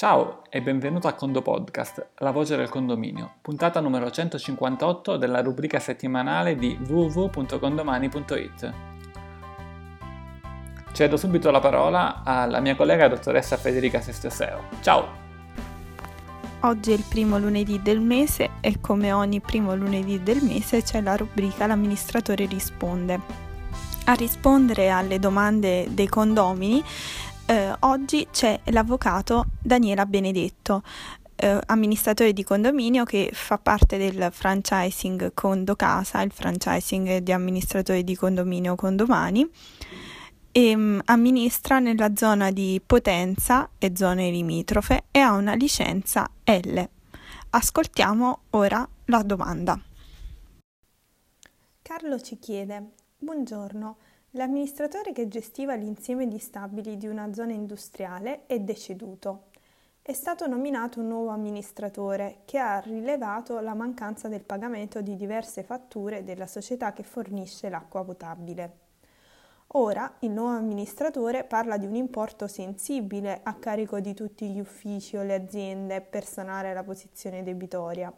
Ciao e benvenuto a Condo Podcast, la voce del condominio, puntata numero 158 della rubrica settimanale di www.condomani.it. Cedo subito la parola alla mia collega dottoressa Federica Sestioseo. Ciao! Oggi è il primo lunedì del mese e come ogni primo lunedì del mese c'è la rubrica L'amministratore risponde. A rispondere alle domande dei condomini eh, oggi c'è l'avvocato Daniela Benedetto, eh, amministratore di condominio che fa parte del franchising Condo Casa, il franchising di amministratori di condominio Condomani e um, amministra nella zona di Potenza e zone limitrofe e ha una licenza L. Ascoltiamo ora la domanda. Carlo ci chiede: Buongiorno. L'amministratore che gestiva l'insieme di stabili di una zona industriale è deceduto. È stato nominato un nuovo amministratore che ha rilevato la mancanza del pagamento di diverse fatture della società che fornisce l'acqua potabile. Ora il nuovo amministratore parla di un importo sensibile a carico di tutti gli uffici o le aziende per sanare la posizione debitoria.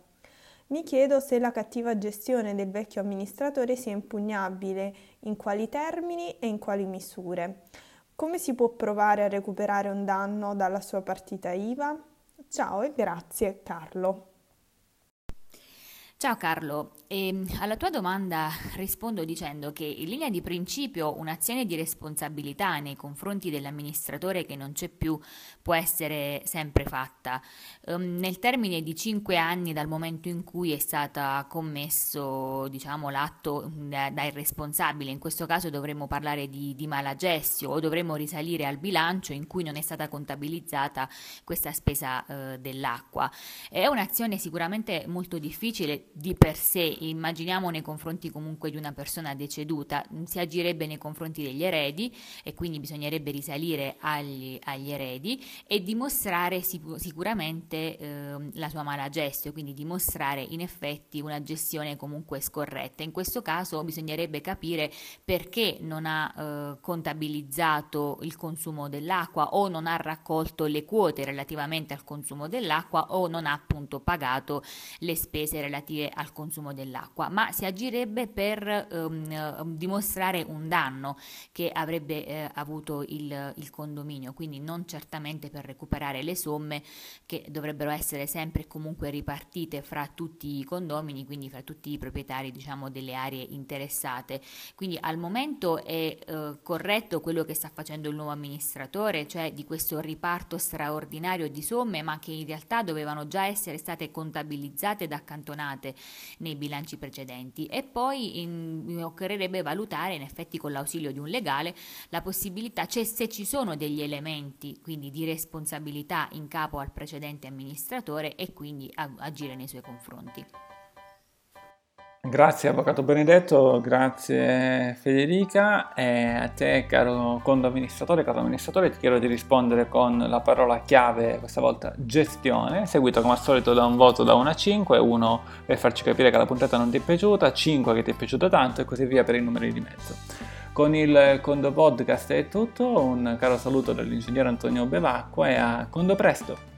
Mi chiedo se la cattiva gestione del vecchio amministratore sia impugnabile, in quali termini e in quali misure. Come si può provare a recuperare un danno dalla sua partita IVA? Ciao e grazie Carlo. Ciao Carlo, e ehm, alla tua domanda rispondo dicendo che in linea di principio un'azione di responsabilità nei confronti dell'amministratore che non c'è più può essere sempre fatta. Um, nel termine di cinque anni dal momento in cui è stato commesso diciamo, l'atto da, da, irresponsabile, in questo caso dovremmo parlare di, di malagestio o dovremmo risalire al bilancio in cui non è stata contabilizzata questa spesa uh, dell'acqua. È un'azione sicuramente molto difficile di per sé, immaginiamo nei confronti comunque di una persona deceduta, si agirebbe nei confronti degli eredi e quindi bisognerebbe risalire agli, agli eredi e dimostrare sic- sicuramente eh, la sua mala gestione, quindi dimostrare in effetti una gestione comunque scorretta. In questo caso bisognerebbe capire perché non ha eh, contabilizzato il consumo dell'acqua o non ha raccolto le quote relativamente al consumo dell'acqua o non ha appunto pagato le spese relative al consumo dell'acqua, ma si agirebbe per um, dimostrare un danno che avrebbe eh, avuto il, il, condominio, quindi non certamente per recuperare le somme che dovrebbero essere sempre e comunque ripartite fra tutti i condomini, quindi fra tutti i proprietari diciamo, delle aree interessate. Quindi al momento è eh, corretto quello che sta facendo il nuovo amministratore, cioè di questo riparto straordinario di somme, ma che in realtà dovevano già essere state contabilizzate ed accantonate nei bilanci precedenti e poi in, occorrerebbe valutare in effetti con l'ausilio di un legale la possibilità, cioè se ci sono degli elementi quindi di responsabilità in capo al precedente amministratore e quindi agire nei suoi confronti. Grazie Avvocato Benedetto, grazie Federica e a te caro condo amministratore, caro amministratore ti chiedo di rispondere con la parola chiave, questa volta gestione, seguito come al solito da un voto da 1 a 5, 1 per farci capire che la puntata non ti è piaciuta, 5 che ti è piaciuta tanto e così via per i numeri di mezzo. Con il Condo Podcast è tutto, un caro saluto dall'ingegnere Antonio Bevacqua e a Condo Presto!